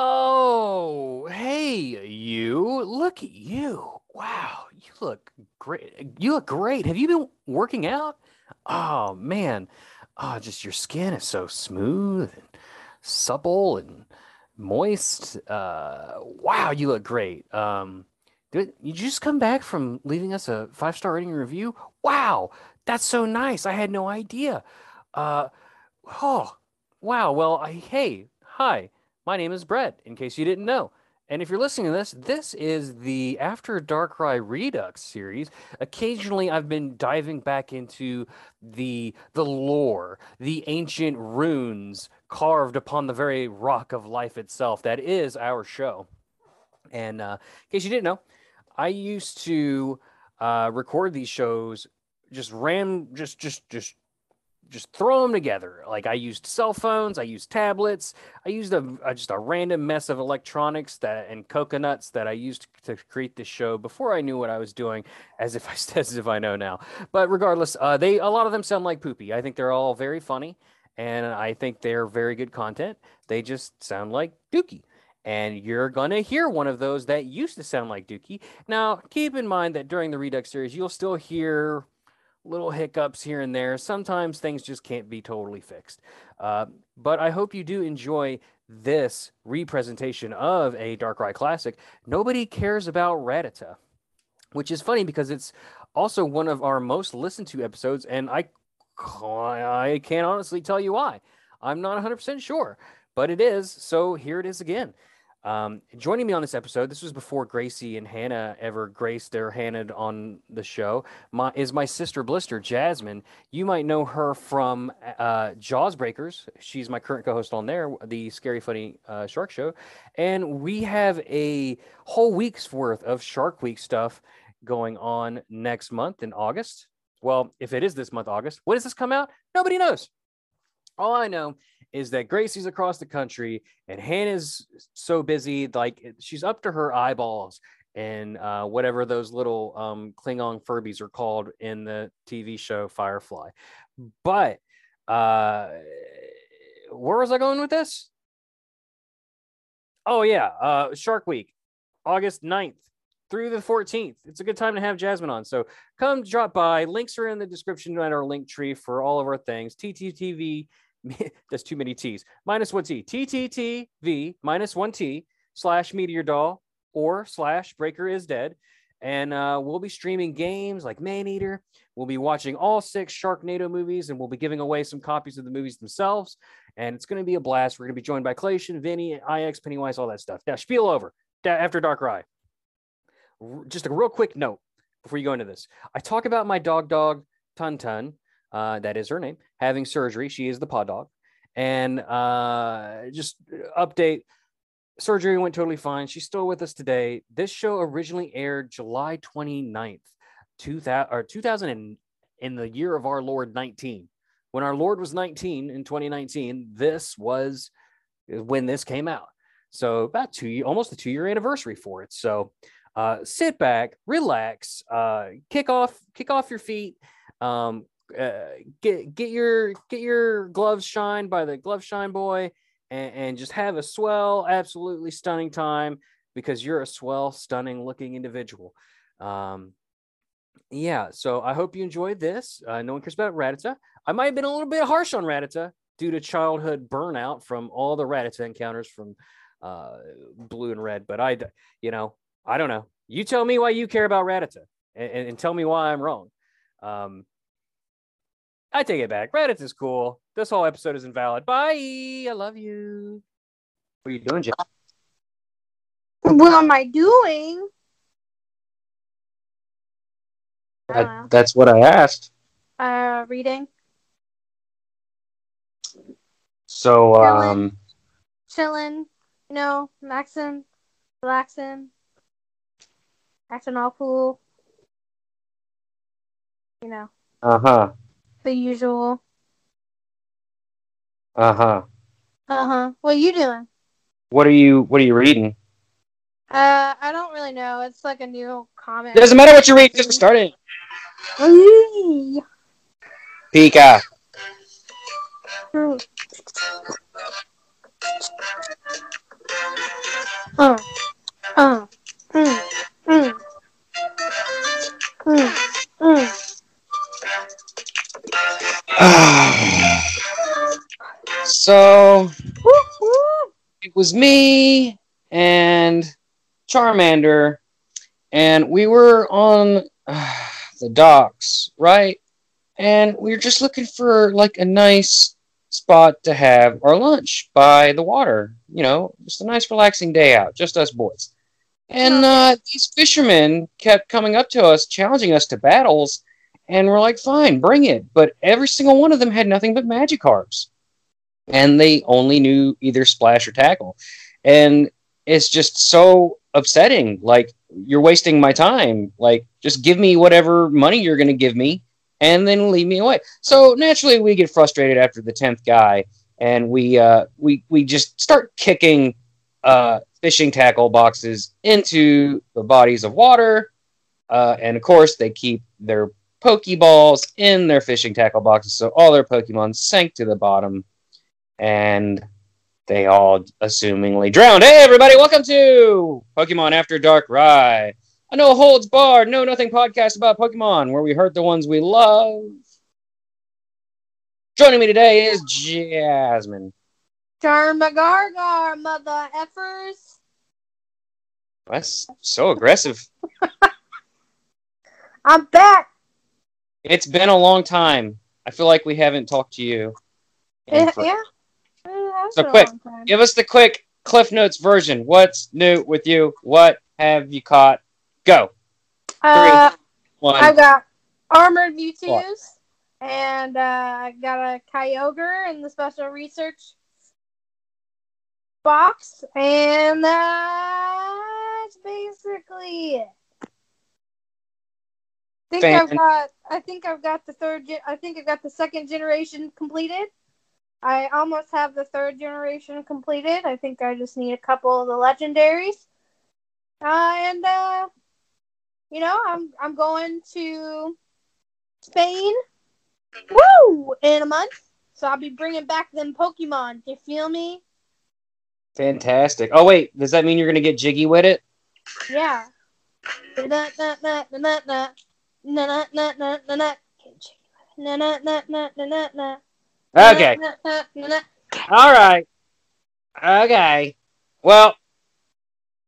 Oh, hey, you. Look at you. Wow, you look great. You look great. Have you been working out? Oh, man. Oh, just your skin is so smooth and supple and moist. Uh, wow, you look great. Um, did you just come back from leaving us a five star rating review? Wow, that's so nice. I had no idea. Uh, oh, wow. Well, I, hey, hi. My name is Bret, in case you didn't know. And if you're listening to this, this is the After Darkrai Redux series. Occasionally, I've been diving back into the the lore, the ancient runes carved upon the very rock of life itself. That is our show. And uh, in case you didn't know, I used to uh, record these shows just ram, just just just just throw them together. Like I used cell phones, I used tablets, I used a, a, just a random mess of electronics that and coconuts that I used to create this show before I knew what I was doing, as if I as if I know now. But regardless, uh, they a lot of them sound like poopy. I think they're all very funny, and I think they're very good content. They just sound like Dookie. And you're going to hear one of those that used to sound like Dookie. Now, keep in mind that during the Redux series, you'll still hear little hiccups here and there. Sometimes things just can't be totally fixed. Uh, but I hope you do enjoy this representation of a Darkrai Classic. Nobody cares about Rattata, which is funny because it's also one of our most listened to episodes, and I I can't honestly tell you why. I'm not 100% sure, but it is. So here it is again. Um, joining me on this episode, this was before Gracie and Hannah ever graced their Hannah on the show, my, is my sister Blister, Jazmin. You might know her from uh, Jaws Breakers. She's my current co host on there, the Scary Funny uh, Shark Show. And we have a whole week's worth of Shark Week stuff going on next month in August. Well, if it is this month, August, when does this come out? Nobody knows. All I know is that Gracie's across the country and Hannah's so busy, like she's up to her eyeballs and uh, whatever those little um, Klingon Furbies are called in the TV show Firefly. But uh, where was I going with this? Oh, yeah, uh, Shark Week, August 9th through the 14th. It's a good time to have Jazmin on. So come drop by. Links are in the description at our link tree for all of our things. TTTV that's too many T's. Minus one T. TTTV minus one T slash Meteor Doll or slash Breaker is Dead. And uh, we'll be streaming games like Maneater. We'll be watching all six Sharknado movies, and we'll be giving away some copies of the movies themselves. And it's going to be a blast. We're going to be joined by Clayton, Vinny, IX, Pennywise, all that stuff. Now, spiel over. After Darkrai. Just a real quick note before you go into this. I talk about my dog, dog, Tun Tun, uh, that is her name, having surgery. She is the pod dog. And uh, just update surgery went totally fine. She's still with us today. This show originally aired July 29th, 2000, or 2000 in, in the year of our Lord 19. When our Lord was 19 in 2019, this was when this came out. So about two, almost a two year anniversary for it. So uh, sit back, relax, uh, kick off, kick off your feet, um, uh, get get your get your gloves shined by the glove shine boy and, and just have a swell absolutely stunning time because you're a swell stunning looking individual. Um yeah so i hope you enjoyed this uh, no one cares about Rattata. i might have been a little bit harsh on Rattata due to childhood burnout from all the Rattata encounters from uh blue and red but i you know i don't know. You tell me why you care about Rattata and, and tell me why i'm wrong. Um I take it back. Reddit is cool. This whole episode is invalid. Bye. I love you. What are you doing, Jeff? What am I doing? That, that's what I asked. Uh, reading. So, um, chilling, you know, maxing, relaxing, acting all cool. You know. Uh huh the usual. Uh huh. Uh huh. What are you doing? What are you What are you reading? Uh, I don't really know. It's like a new comic. It doesn't matter what you read. Just starting. Pika. Uh, uh, mm, mm. Woo. it was me and Charmander, and we were on uh, the docks, right? And we were just looking for like a nice spot to have our lunch by the water. You know, just a nice relaxing day out, just us boys. And uh, these fishermen kept coming up to us, challenging us to battles, and we're like, fine, bring it. But every single one of them had nothing but Magikarps. And they only knew either splash or tackle. And it's just so upsetting. Like, you're wasting my time. Like, just give me whatever money you're going to give me and then leave me away. So naturally, we get frustrated after the 10th guy. And we uh, we we just start kicking uh, fishing tackle boxes into the bodies of water. Uh, and of course, they keep their Pokeballs in their fishing tackle boxes, so all their Pokemon sank to the bottom, and they all assumingly drowned. Hey, everybody, welcome to Pokemon After Darkrai, a no holds barred, no nothing podcast about Pokemon, where we hurt the ones we love. Joining me today is Jazmin. Charmagargar, mother effers. That's so aggressive. I'm back. It's been a long time. I feel like we haven't talked to you. for- yeah. So quick. Give us the quick Cliff Notes version. What's new with you? What have you caught? Go. Uh, One. I've got armored Mewtwo's, and uh, I got a Kyogre in the special research box, and that's basically it. I think I've got. I think I've got the third. I think I've got the second generation completed. I almost have the third generation completed. I think I just need a couple of the legendaries, uh, and uh, you know, I'm I'm going to Spain, woo, in a month. So I'll be bringing back them Pokemon. Do you feel me? Fantastic. Oh wait, does that mean you're gonna get jiggy with it? Yeah. Okay. All right. Okay. Well,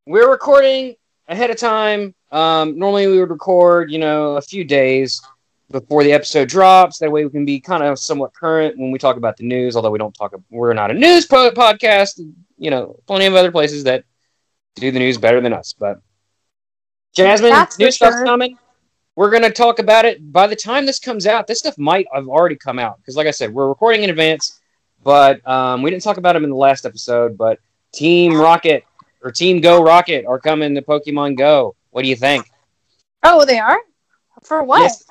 we're recording ahead of time. Um, normally we would record, you know, a few days before the episode drops. That way we can be kind of somewhat current when we talk about the news. Although we don't talk, we're not a news po- podcast. You know, plenty of other places that do the news better than us. But Jazmin, That's new stuff's sure. coming. We're gonna talk about it. By the time this comes out, this stuff might have already come out because, like I said, we're recording in advance. But um, we didn't talk about them in the last episode. But Team Rocket or Team Go Rocket are coming to Pokemon Go. What do you think? Oh, they are. For what? Yes.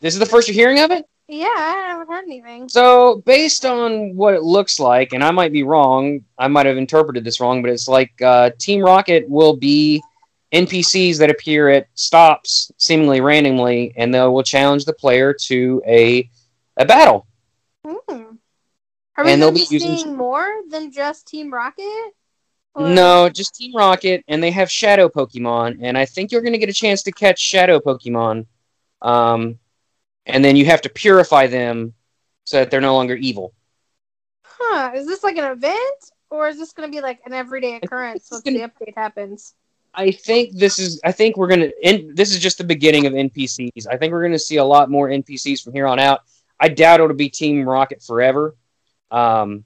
This is the first you're hearing of it. Yeah, I haven't heard anything. So, based on what it looks like, and I might be wrong, I might have interpreted this wrong, but it's like uh, Team Rocket will be NPCs that appear at stops seemingly randomly, and they will challenge the player to a a battle. Hmm. Are we And they'll be using- seeing more than just Team Rocket? Or- No, just Team Rocket, and they have Shadow Pokemon, and I think you're going to get a chance to catch Shadow Pokemon. Um, and then you have to purify them so that they're no longer evil. Huh? Is this like an event, or is this gonna be like an everyday occurrence once gonna- the update happens? I think this is. I think we're gonna. This is just the beginning of NPCs. I think we're gonna see a lot more NPCs from here on out. I doubt it'll be Team Rocket forever. Um,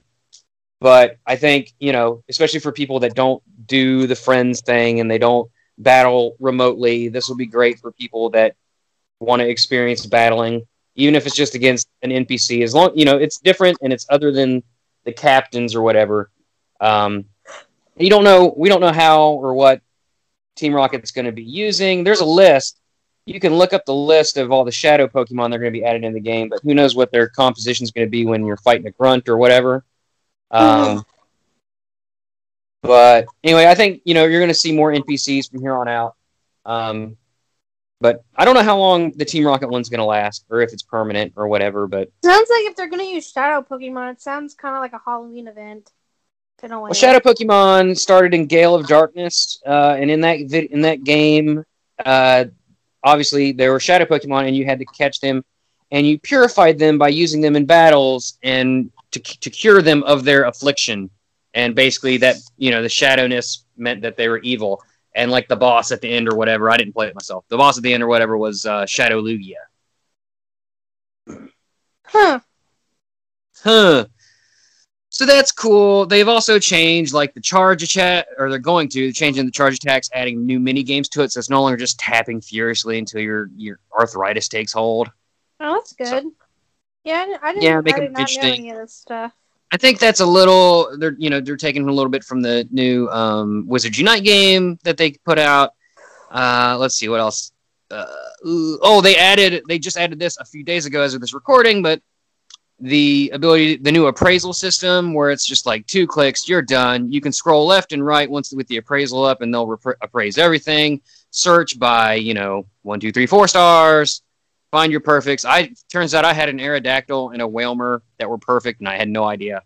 but I think you know, especially for people that don't do the friends thing and they don't battle remotely, this will be great for people that want to experience battling, even if it's just against an NPC. As long you know, it's different and it's other than the captains or whatever. Um, you don't know. We don't know how or what Team Rocket's going to be using. There's a list. You can look up the list of all the shadow Pokemon they're going to be added in the game, but who knows what their composition is going to be when you're fighting a grunt or whatever. Um, but anyway, I think you know you're going to see more NPCs from here on out. Um, but I don't know how long the Team Rocket one's going to last, or if it's permanent or whatever. But Sounds like if they're gonna use Shadow Pokemon, it sounds kind of like a Halloween event. Well, Shadow Pokemon started in Gale of Darkness, uh, and in that vid- in that game, uh, obviously there were Shadow Pokemon, and you had to catch them, and you purified them by using them in battles, and to to cure them of their affliction, and basically that you know the shadowness meant that they were evil. And like the boss at the end or whatever, I didn't play it myself. The boss at the end or whatever was uh, Shadow Lugia. Huh. Huh. So that's cool. They've also changed like the charge attack, or they're going to changing the charge attacks, adding new mini games to it, so it's no longer just tapping furiously until your your arthritis takes hold. Oh, that's good. yeah, I didn't, Yeah, make I did not know any of this stuff. I think that's a little they're you know they're taking a little bit from the new um, Wizard Unite game that they put out. Uh, let's see what else. Uh, oh, they added they just added this a few days ago as of this recording, but the ability the new appraisal system where it's just like two clicks you're done. You can scroll left and right once with the appraisal up, and they'll repra- appraise everything. Search by you know one two three four stars. Find your perfects. I turns out I had an Aerodactyl and a Wailmer that were perfect, and I had no idea.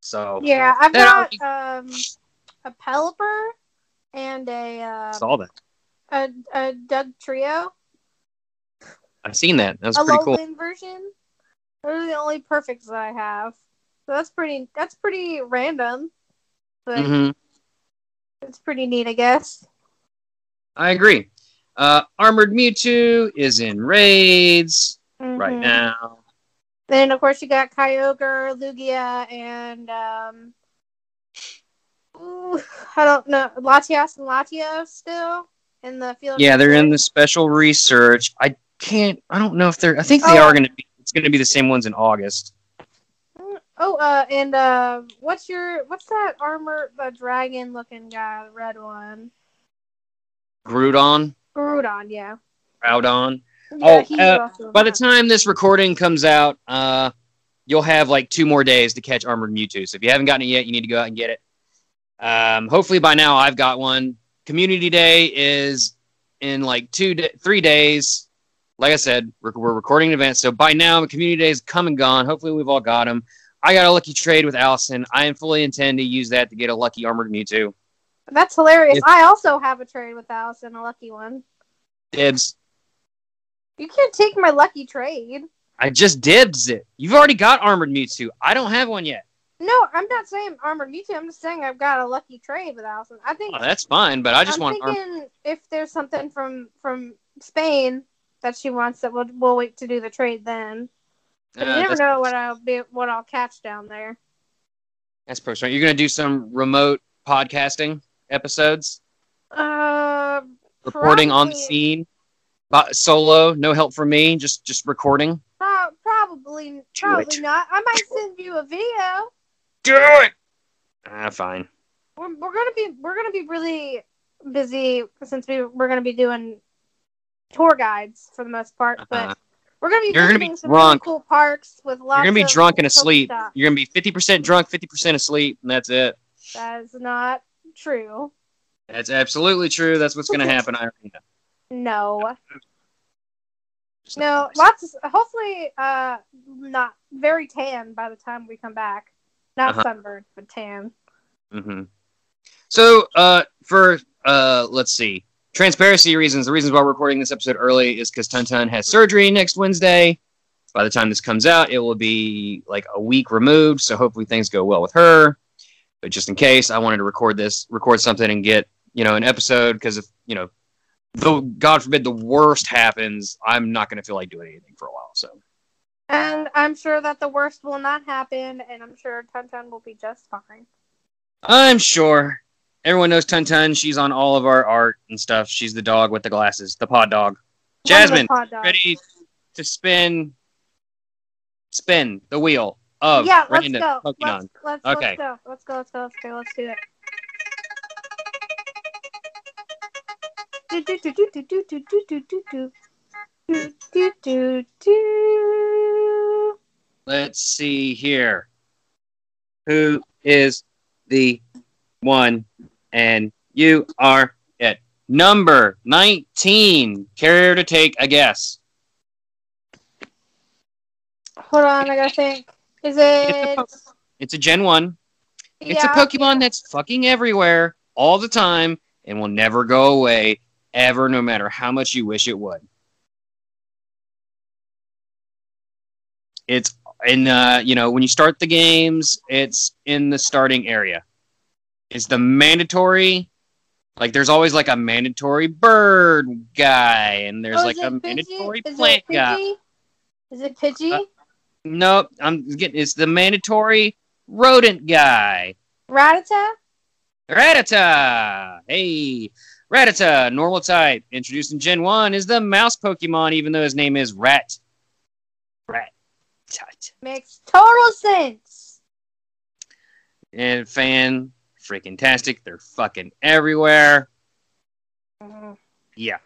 So Yeah, I've That got um, a Pelipper and a uh, saw that. a, a Dugtrio, I've seen that. That was a pretty cool. Lowland version. Those are the only perfects that I have. So that's pretty. That's pretty random, but hmm it's pretty neat, I guess. I agree. Uh, Armored Mewtwo is in raids right Mhm. now. Then of course you got Kyogre, Lugia, and um, ooh, I don't know, Latias and Latios still in the field. Yeah, they're in the special research. I can't. I don't know if they're. I think they Oh. are going to be. It's going to be the same ones in August. Oh, uh, and uh, what's your what's that armor, the dragon looking guy, the red one? Groudon, Groudon, yeah. Groudon. Yeah, Oh, uh, By the time this recording comes out, uh, you'll have like two more days to catch Armored Mewtwo. So if you haven't gotten it yet, you need to go out and get it. Um, hopefully by now I've got one. Community Day is in like two, da three days. Like I said, we're, we're recording an event, so by now the Community Day is come and gone. Hopefully we've all got them. I got a lucky trade with Allison. I am fully intend to use that to get a lucky Armored Mewtwo. That's hilarious. If- I also have a trade with Allison, a lucky one. Dibs. You can't take my lucky trade. I just dibs it. You've already got Armored Mewtwo. I don't have one yet. No, I'm not saying armored Mewtwo. I'm just saying I've got a lucky trade with Allison. I think Oh, that's fine, but I just I'm want Arm- thinking if there's something from from Spain that she wants, that we'll we'll wait to do the trade then. But Uh, you never know what I'll be what I'll catch down there. That's perfect. You're gonna do some remote podcasting episodes, Uh, reporting on the scene, solo, no help from me, just just recording. pro- probably probably it. not. I might send you a video. Do it. Ah, fine. We're, we're gonna be we're gonna be really busy since we we're gonna be doing tour guides for the most part, Uh-huh. but we're gonna be You're gonna be some really drunk. cool parks with lots. You're gonna be of drunk and asleep. stuff. You're gonna be fifty percent drunk, fifty percent asleep, and that's it. That is not true. That's absolutely true. That's what's gonna happen. I already know. No, no. Lots. Of, hopefully, uh, not very tan by the time we come back. Not Uh-huh. sunburned, but tan. Mm-hmm. So, uh, for uh, let's see, transparency reasons, the reasons why we're recording this episode early is because Tuntun has surgery next Wednesday. By the time this comes out, it will be like a week removed. So hopefully things go well with her. But just in case, I wanted to record this, record something, and get you know an episode because if you know, though God forbid the worst happens, I'm not going to feel like doing anything for a while. So And I'm sure that the worst will not happen, and I'm sure Tuntun will be just fine. I'm sure everyone knows Tun Tun. She's on all of our art and stuff. She's the dog with the glasses, the pod dog. Jazmin, pod dog. ready to spin, spin the wheel of yeah, let's go. Pokemon. Let's, let's, okay. let's go. Let's go. Let's go. Let's go. Let's do it. Let's see here. Who is the one and you are it. Number 19. Care to take a guess? Hold on, I gotta think. Is It's a it? It's a Gen 1. It's yeah, a Pokemon that's fucking everywhere all the time and will never go away ever, no matter how much you wish it would. It's in uh, you know when you start the games, it's in the starting area. Is the mandatory like there's always like a mandatory bird guy, and there's Oh, like a Pidgey? mandatory Is plant guy. Is it Pidgey? Uh, Nope, I'm getting it's the mandatory rodent guy. Rattata? Rattata! Hey, Rattata, normal type. Introduced in Gen 1 is the mouse Pokemon, even though his name is Rat. Rat. Makes total sense. And fan freaking tastic. They're fucking everywhere. Mhm. Yeah.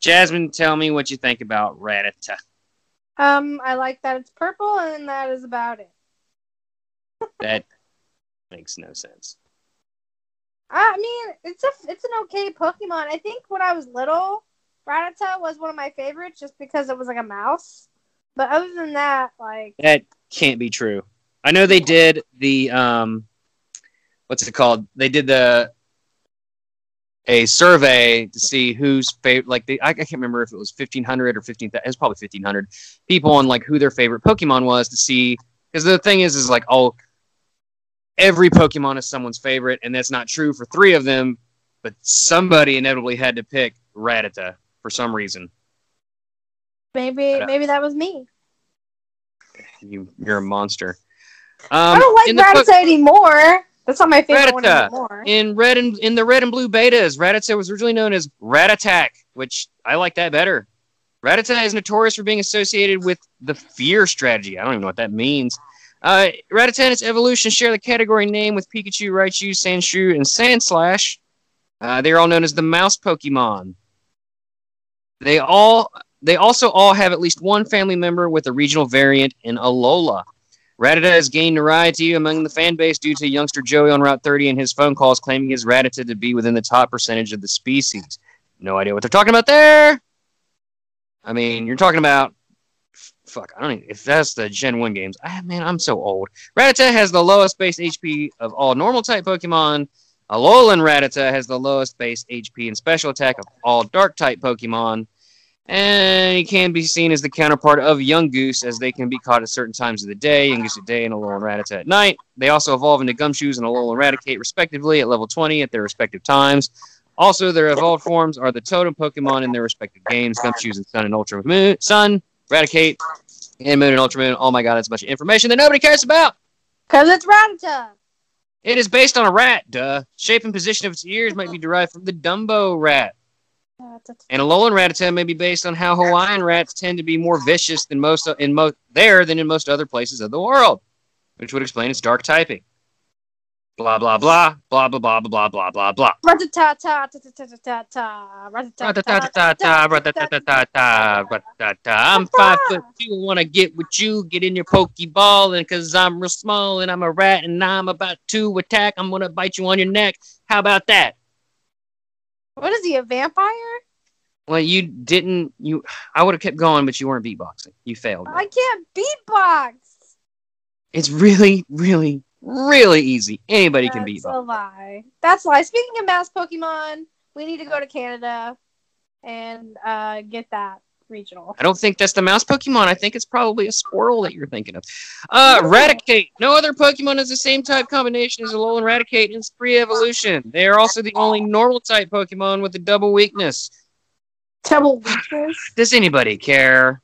Jazmin, tell me what you think about Rattata. Um, I like that it's purple, and that is about it. That makes no sense. I mean, it's a it's an okay Pokemon. I think when I was little, Rattata was one of my favorites just because it was like a mouse. But other than that, like That can't be true. I know they did the um what's it called? They did the a survey to see who's favorite like they I, I can't remember if it was 1500 or 15 it was probably 1500 people on like who their favorite pokemon was to see because the thing is is like oh every pokemon is someone's favorite and that's not true for three of them but somebody inevitably had to pick Rattata for some reason maybe But, uh, maybe that was me. you you're a monster I um, don't like in the po- anymore. That's not my favorite one Rattata. anymore. in red and in the red and blue betas, Rattata was originally known as Rat-Attack, which I like that better. Rattata is notorious for being associated with the fear strategy. I don't even know what that means. Uh, Rattata and its evolution share the category name with Pikachu, Raichu, Sandshrew, and Sandslash. Uh, they are all known as the mouse Pokemon. They all they also all have at least one family member with a regional variant in Alola. Rattata has gained notoriety among the fan base due to youngster Joey on Route 30 and his phone calls claiming his Rattata to be within the top percentage of the species. No idea what they're talking about there. I mean, you're talking about fuck. I don't even, if that's the Gen One games. I, man, I'm so old. Rattata has the lowest base HP of all normal type Pokemon. Alolan Rattata has the lowest base HP and special attack of all dark type Pokemon. And he can be seen as the counterpart of Yungoos, as they can be caught at certain times of the day, Yungoos at day and Alolan Rattata at night. They also evolve into Gumshoos and Alolan Raticate, respectively, at level 20 at their respective times. Also, their evolved forms are the totem Pokemon in their respective games Gumshoos and Sun and Ultra Moon, Sun, Raticate, and Moon and Ultra Moon. Oh my god, that's a bunch of information that nobody cares about! Because it's Rattata. It is based on a rat, duh. Shape and position of its ears might be derived from the Dumbo rat. And Alolan Rattata may be based on how Hawaiian rats tend to be more vicious than most in most there than in most other places of the world, which would explain its dark typing. Blah blah blah blah blah blah blah blah blah blah. I'm five foot two. Want to get with you? Get in your pokeball, and cause I'm real small and I'm a rat and I'm about to attack, I'm gonna bite you on your neck. How about that? What is he, a vampire? Well, you didn't. You, I would have kept going, but you weren't beatboxing. You failed. I can't beatbox. It's really, really, really easy. Anybody can beatbox. That's a lie. That's a lie. Speaking of mass Pokemon, we need to go to Canada and uh, get that regional. I don't think that's the mouse Pokemon. I think it's probably a squirrel that you're thinking of. Uh, Raticate. No other Pokemon has the same type combination as Alolan Raticate in its pre-evolution. They are also the only normal type Pokemon with a double weakness. Double weakness? Does anybody care?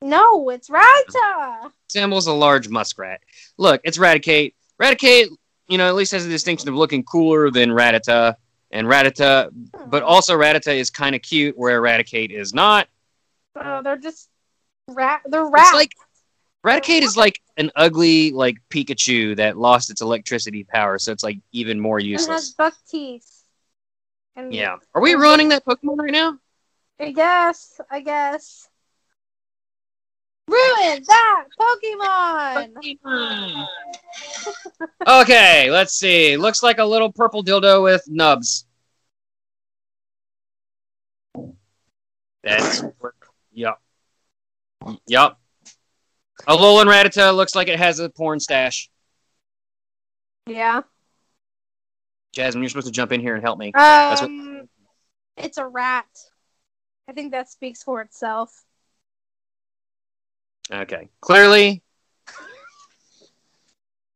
No, it's Rattata. Resembles a large muskrat. Look, it's Raticate. Raticate, you know, at least has the distinction of looking cooler than Rattata. And Rattata, but oh. also Rattata is kind of cute, where Eradicate is not. Oh, they're just rat. They're rats. It's like Raticate is like an ugly like Pikachu that lost its electricity power, so it's like even more useless. and has buck teeth. And Yeah. Are we running that Pokemon right now? I guess. I guess. Ruin that Pokemon. okay, let's see. Looks like a little purple dildo with nubs. That's yep. Yep. A Alolan Rattata looks like it has a porn stash. Yeah. Jazmin, you're supposed to jump in here and help me. what- Um, it's a rat. I think that speaks for itself. Okay. Clearly,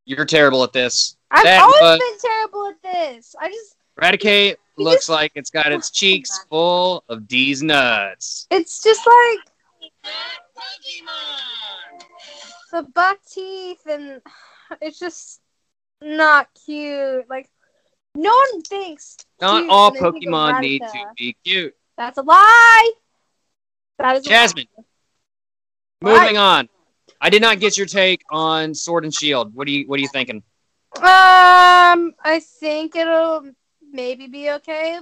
You're terrible at this. I've That always been terrible at this. I just Eradicate looks just- like it's got its cheeks full of D's nuts. it's just like the buck teeth and it's just not cute. Like no one thinks Not all when they think of Pokemon need to be cute. That's a lie. That is Jazmin. Right. Moving on. I did not get your take on Sword and Shield. What are you What are you thinking? Um, I think it'll maybe be okay,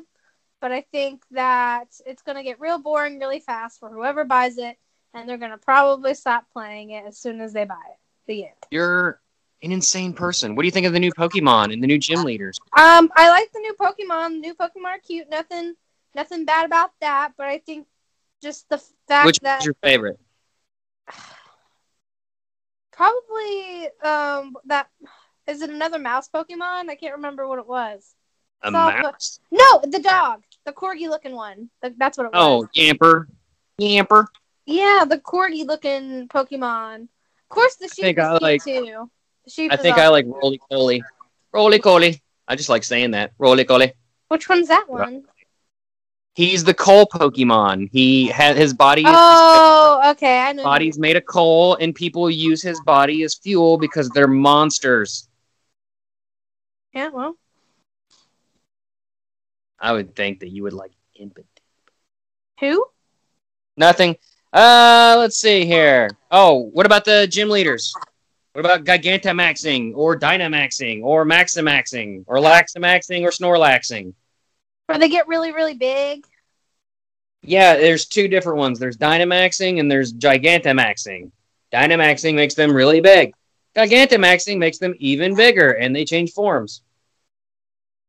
but I think that it's gonna get real boring really fast for whoever buys it, and they're gonna probably stop playing it as soon as they buy it. The end. You're an insane person. What do you think of the new Pokemon and the new gym leaders? Um, I like the new Pokemon. The new Pokemon are cute. Nothing, nothing bad about that. But I think just the fact Which that is your favorite? Probably um that is it another mouse Pokemon? I can't remember what it was. A mouse? No, the dog, the corgi looking one. Th- That's what it was. Oh, Yamper. Yamper. yeah, the corgi looking Pokemon. Of course, the sheep think is I like- too. The sheep. I think I like Roly Poly. Roly Poly. I just like saying that. Roly Poly. Which one's that one? He's the coal Pokemon. He had his body. Oh, okay. I know. body's made of coal, and people use his body as fuel because they're monsters. Yeah. Well. I would think that you would like Impotent. Who? Nothing. Uh, let's see here. Oh, what about the gym leaders? What about Gigantamaxing or Dynamaxing or Maximaxing or Laxamaxing or Snorlaxing? Where they get really, really big. Yeah, there's two different ones. There's Dynamaxing and there's Gigantamaxing. Dynamaxing makes them really big. Gigantamaxing makes them even bigger, and they change forms.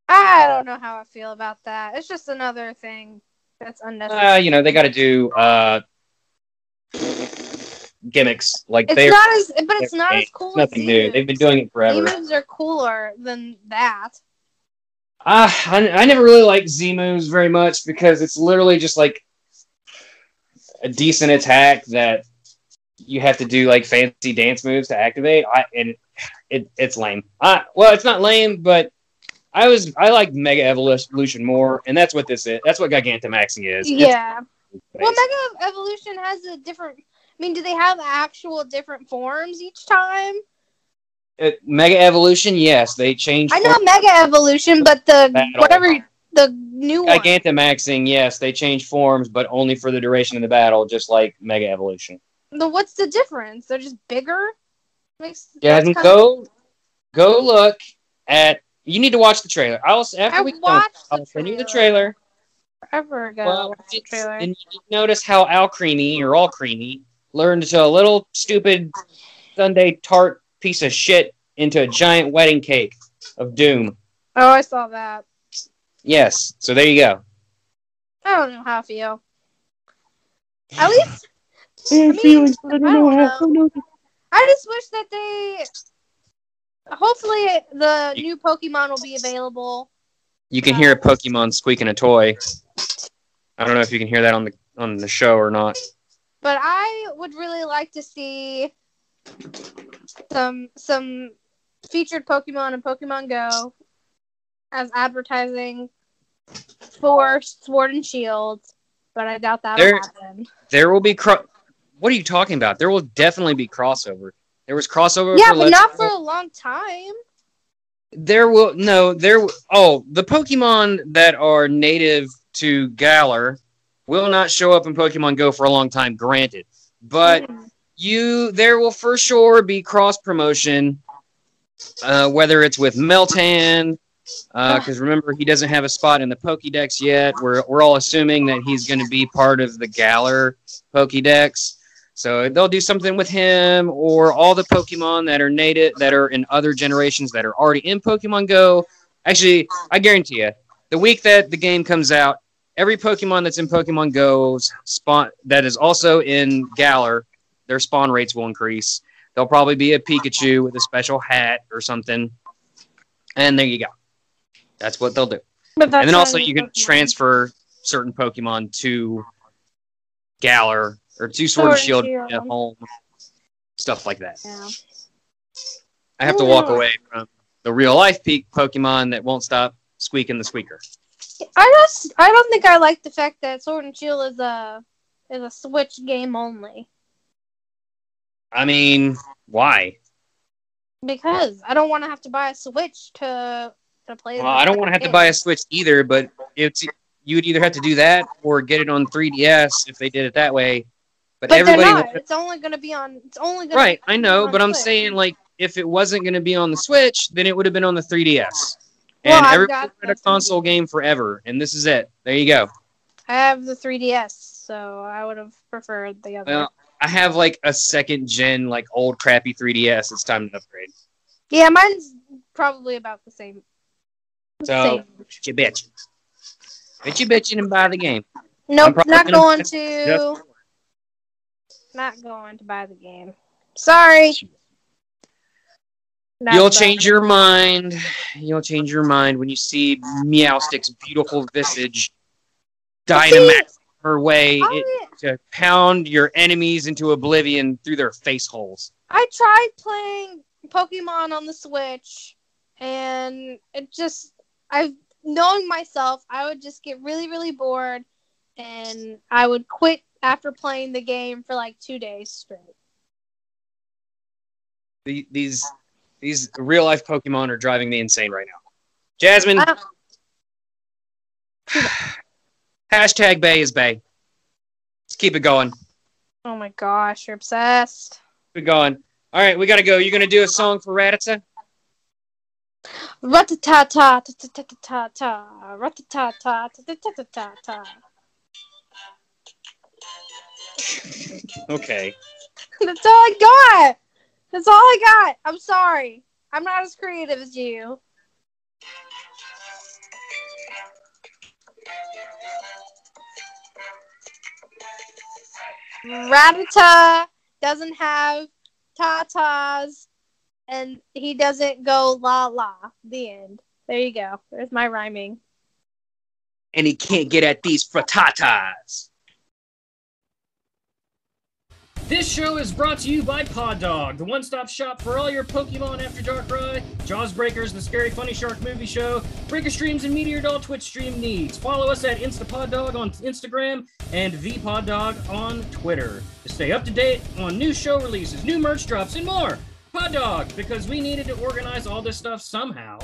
I don't know how I feel about that. It's just another thing that's unnecessary. Uh, you know, they got to do uh, gimmicks like it's they're not as, but it's not as it's cool. nothing as new. They've been doing it forever. Emus are cooler than that. Uh, I, I never really liked Z moves very much because it's literally just like a decent attack that you have to do like fancy dance moves to activate. I and it it's lame. I well, it's not lame, but I was I like Mega Evolution more, and that's what this is. That's what Gigantamaxing is. It's Yeah. Well. Mega Evolution has a different. I mean, do they have actual different forms each time? It- Mega Evolution, yes, they changed. I know form- Mega Evolution, but the Battle. whatever the new one. Gigantamaxing, yes, they changed forms, but only for the duration of the battle, just like Mega Evolution. The what's the difference? They're just bigger. Makes that's kinda- go go look at. You need to watch the trailer. I'll after I we watched I'll send you the trailer. forever ago. Well, the trailer. and you notice how Al Creamy or All Creamy learned to a little stupid Sunday tart piece of shit into a giant wedding cake of doom. Oh, I saw that. Yes, so there you go. I don't know how I feel. At least, I mean, I don't know. I just wish that they. Hopefully, the You- new Pokemon will be available. You can hear a Pokemon squeaking a toy. I don't know if you can hear that on the on the show or not. But I would really like to see some some featured Pokemon and Pokemon Go as advertising for Sword and Shield. But I doubt that'll There- happen. There will be cro- What are you talking about? There will definitely be crossover. There was crossover. Yeah, for but Let's not Go. for a long time. There will no there. Oh, the Pokemon that are native to Galar will not show up in Pokemon Go for a long time. Granted, but Mm. You there will for sure be cross promotion, uh, whether it's with Meltan. Because remember, he doesn't have a spot in the Pokédex yet. We're, we're all assuming that he's going to be part of the Galar Pokédex. So they'll do something with him or all the Pokemon that are native that are in other generations that are already in Pokemon Go. Actually, I guarantee you, the week that the game comes out, every Pokemon that's in Pokemon Go's spawn that is also in Galar, their spawn rates will increase. There'll probably be a Pikachu with a special hat or something. And there you go. That's what they'll do. And then also you can Pokemon. transfer certain Pokemon to Galar or to Sword and Shield at home, stuff like that. Yeah. I have to walk away from the real life peak Pokemon that won't stop squeaking the squeaker. I just I don't think I like the fact that Sword and Shield is a is a Switch game only I mean, why? because I don't want to have to buy a Switch to to play. Well, I don't want to have to buy a Switch either, but it's you would either have to do that or get it on 3DS if they did it that way. But, But everybody not. It's only gonna be on. It's only gonna Right, I know, but I'm Switch. saying like if it wasn't going to be on the Switch, then it would have been on the 3DS. And Well, everybody got had a console game forever, and this is it. There you go. I have the 3DS, so I would have preferred the other. Well, I have like a second gen, like old crappy 3DS. It's time to upgrade. yeah, mine's probably about the same. So- you bitch. Bet you bitching and buy the game. Nope, not going to. Not going to buy the game. Sorry. Not You'll buying change your mind. You'll change your mind when you see Meowstic's beautiful visage dynamax her way I, it, to pound your enemies into oblivion through their face holes. I tried playing Pokemon on the Switch, and it just I knowing myself, I would just get really really bored, and I would quit after playing the game for like two days straight. The, these these real life Pokemon are driving me insane right now. Jazmin, Uh, hashtag Bay is Bay. Let's keep it going. oh my gosh, you're obsessed. Keep it going. All right, we gotta go. You gonna do a song for Rattata? Ratatata, ta ta ta ta ta ta, ratatata, ta ta ta ta ta ta. Okay. That's all I got. That's all I got. I'm sorry. I'm not as creative as you. Rattata doesn't have tatas, and he doesn't go la la. The end. There you go. There's my rhyming. And he can't get at these fratatas. This show is brought to you by Pod Dog, the one-stop shop for all your Pokemon After Darkrai, Jaws Breakers, the Scary Funny Shark movie show, Breaker Streams, and Meteor Doll Twitch stream needs. Follow us at Instapod Dog on Instagram and ThePodDog on Twitter to stay up to date on new show releases, new merch drops, and more. Pod Dog, because we needed to organize all this stuff somehow.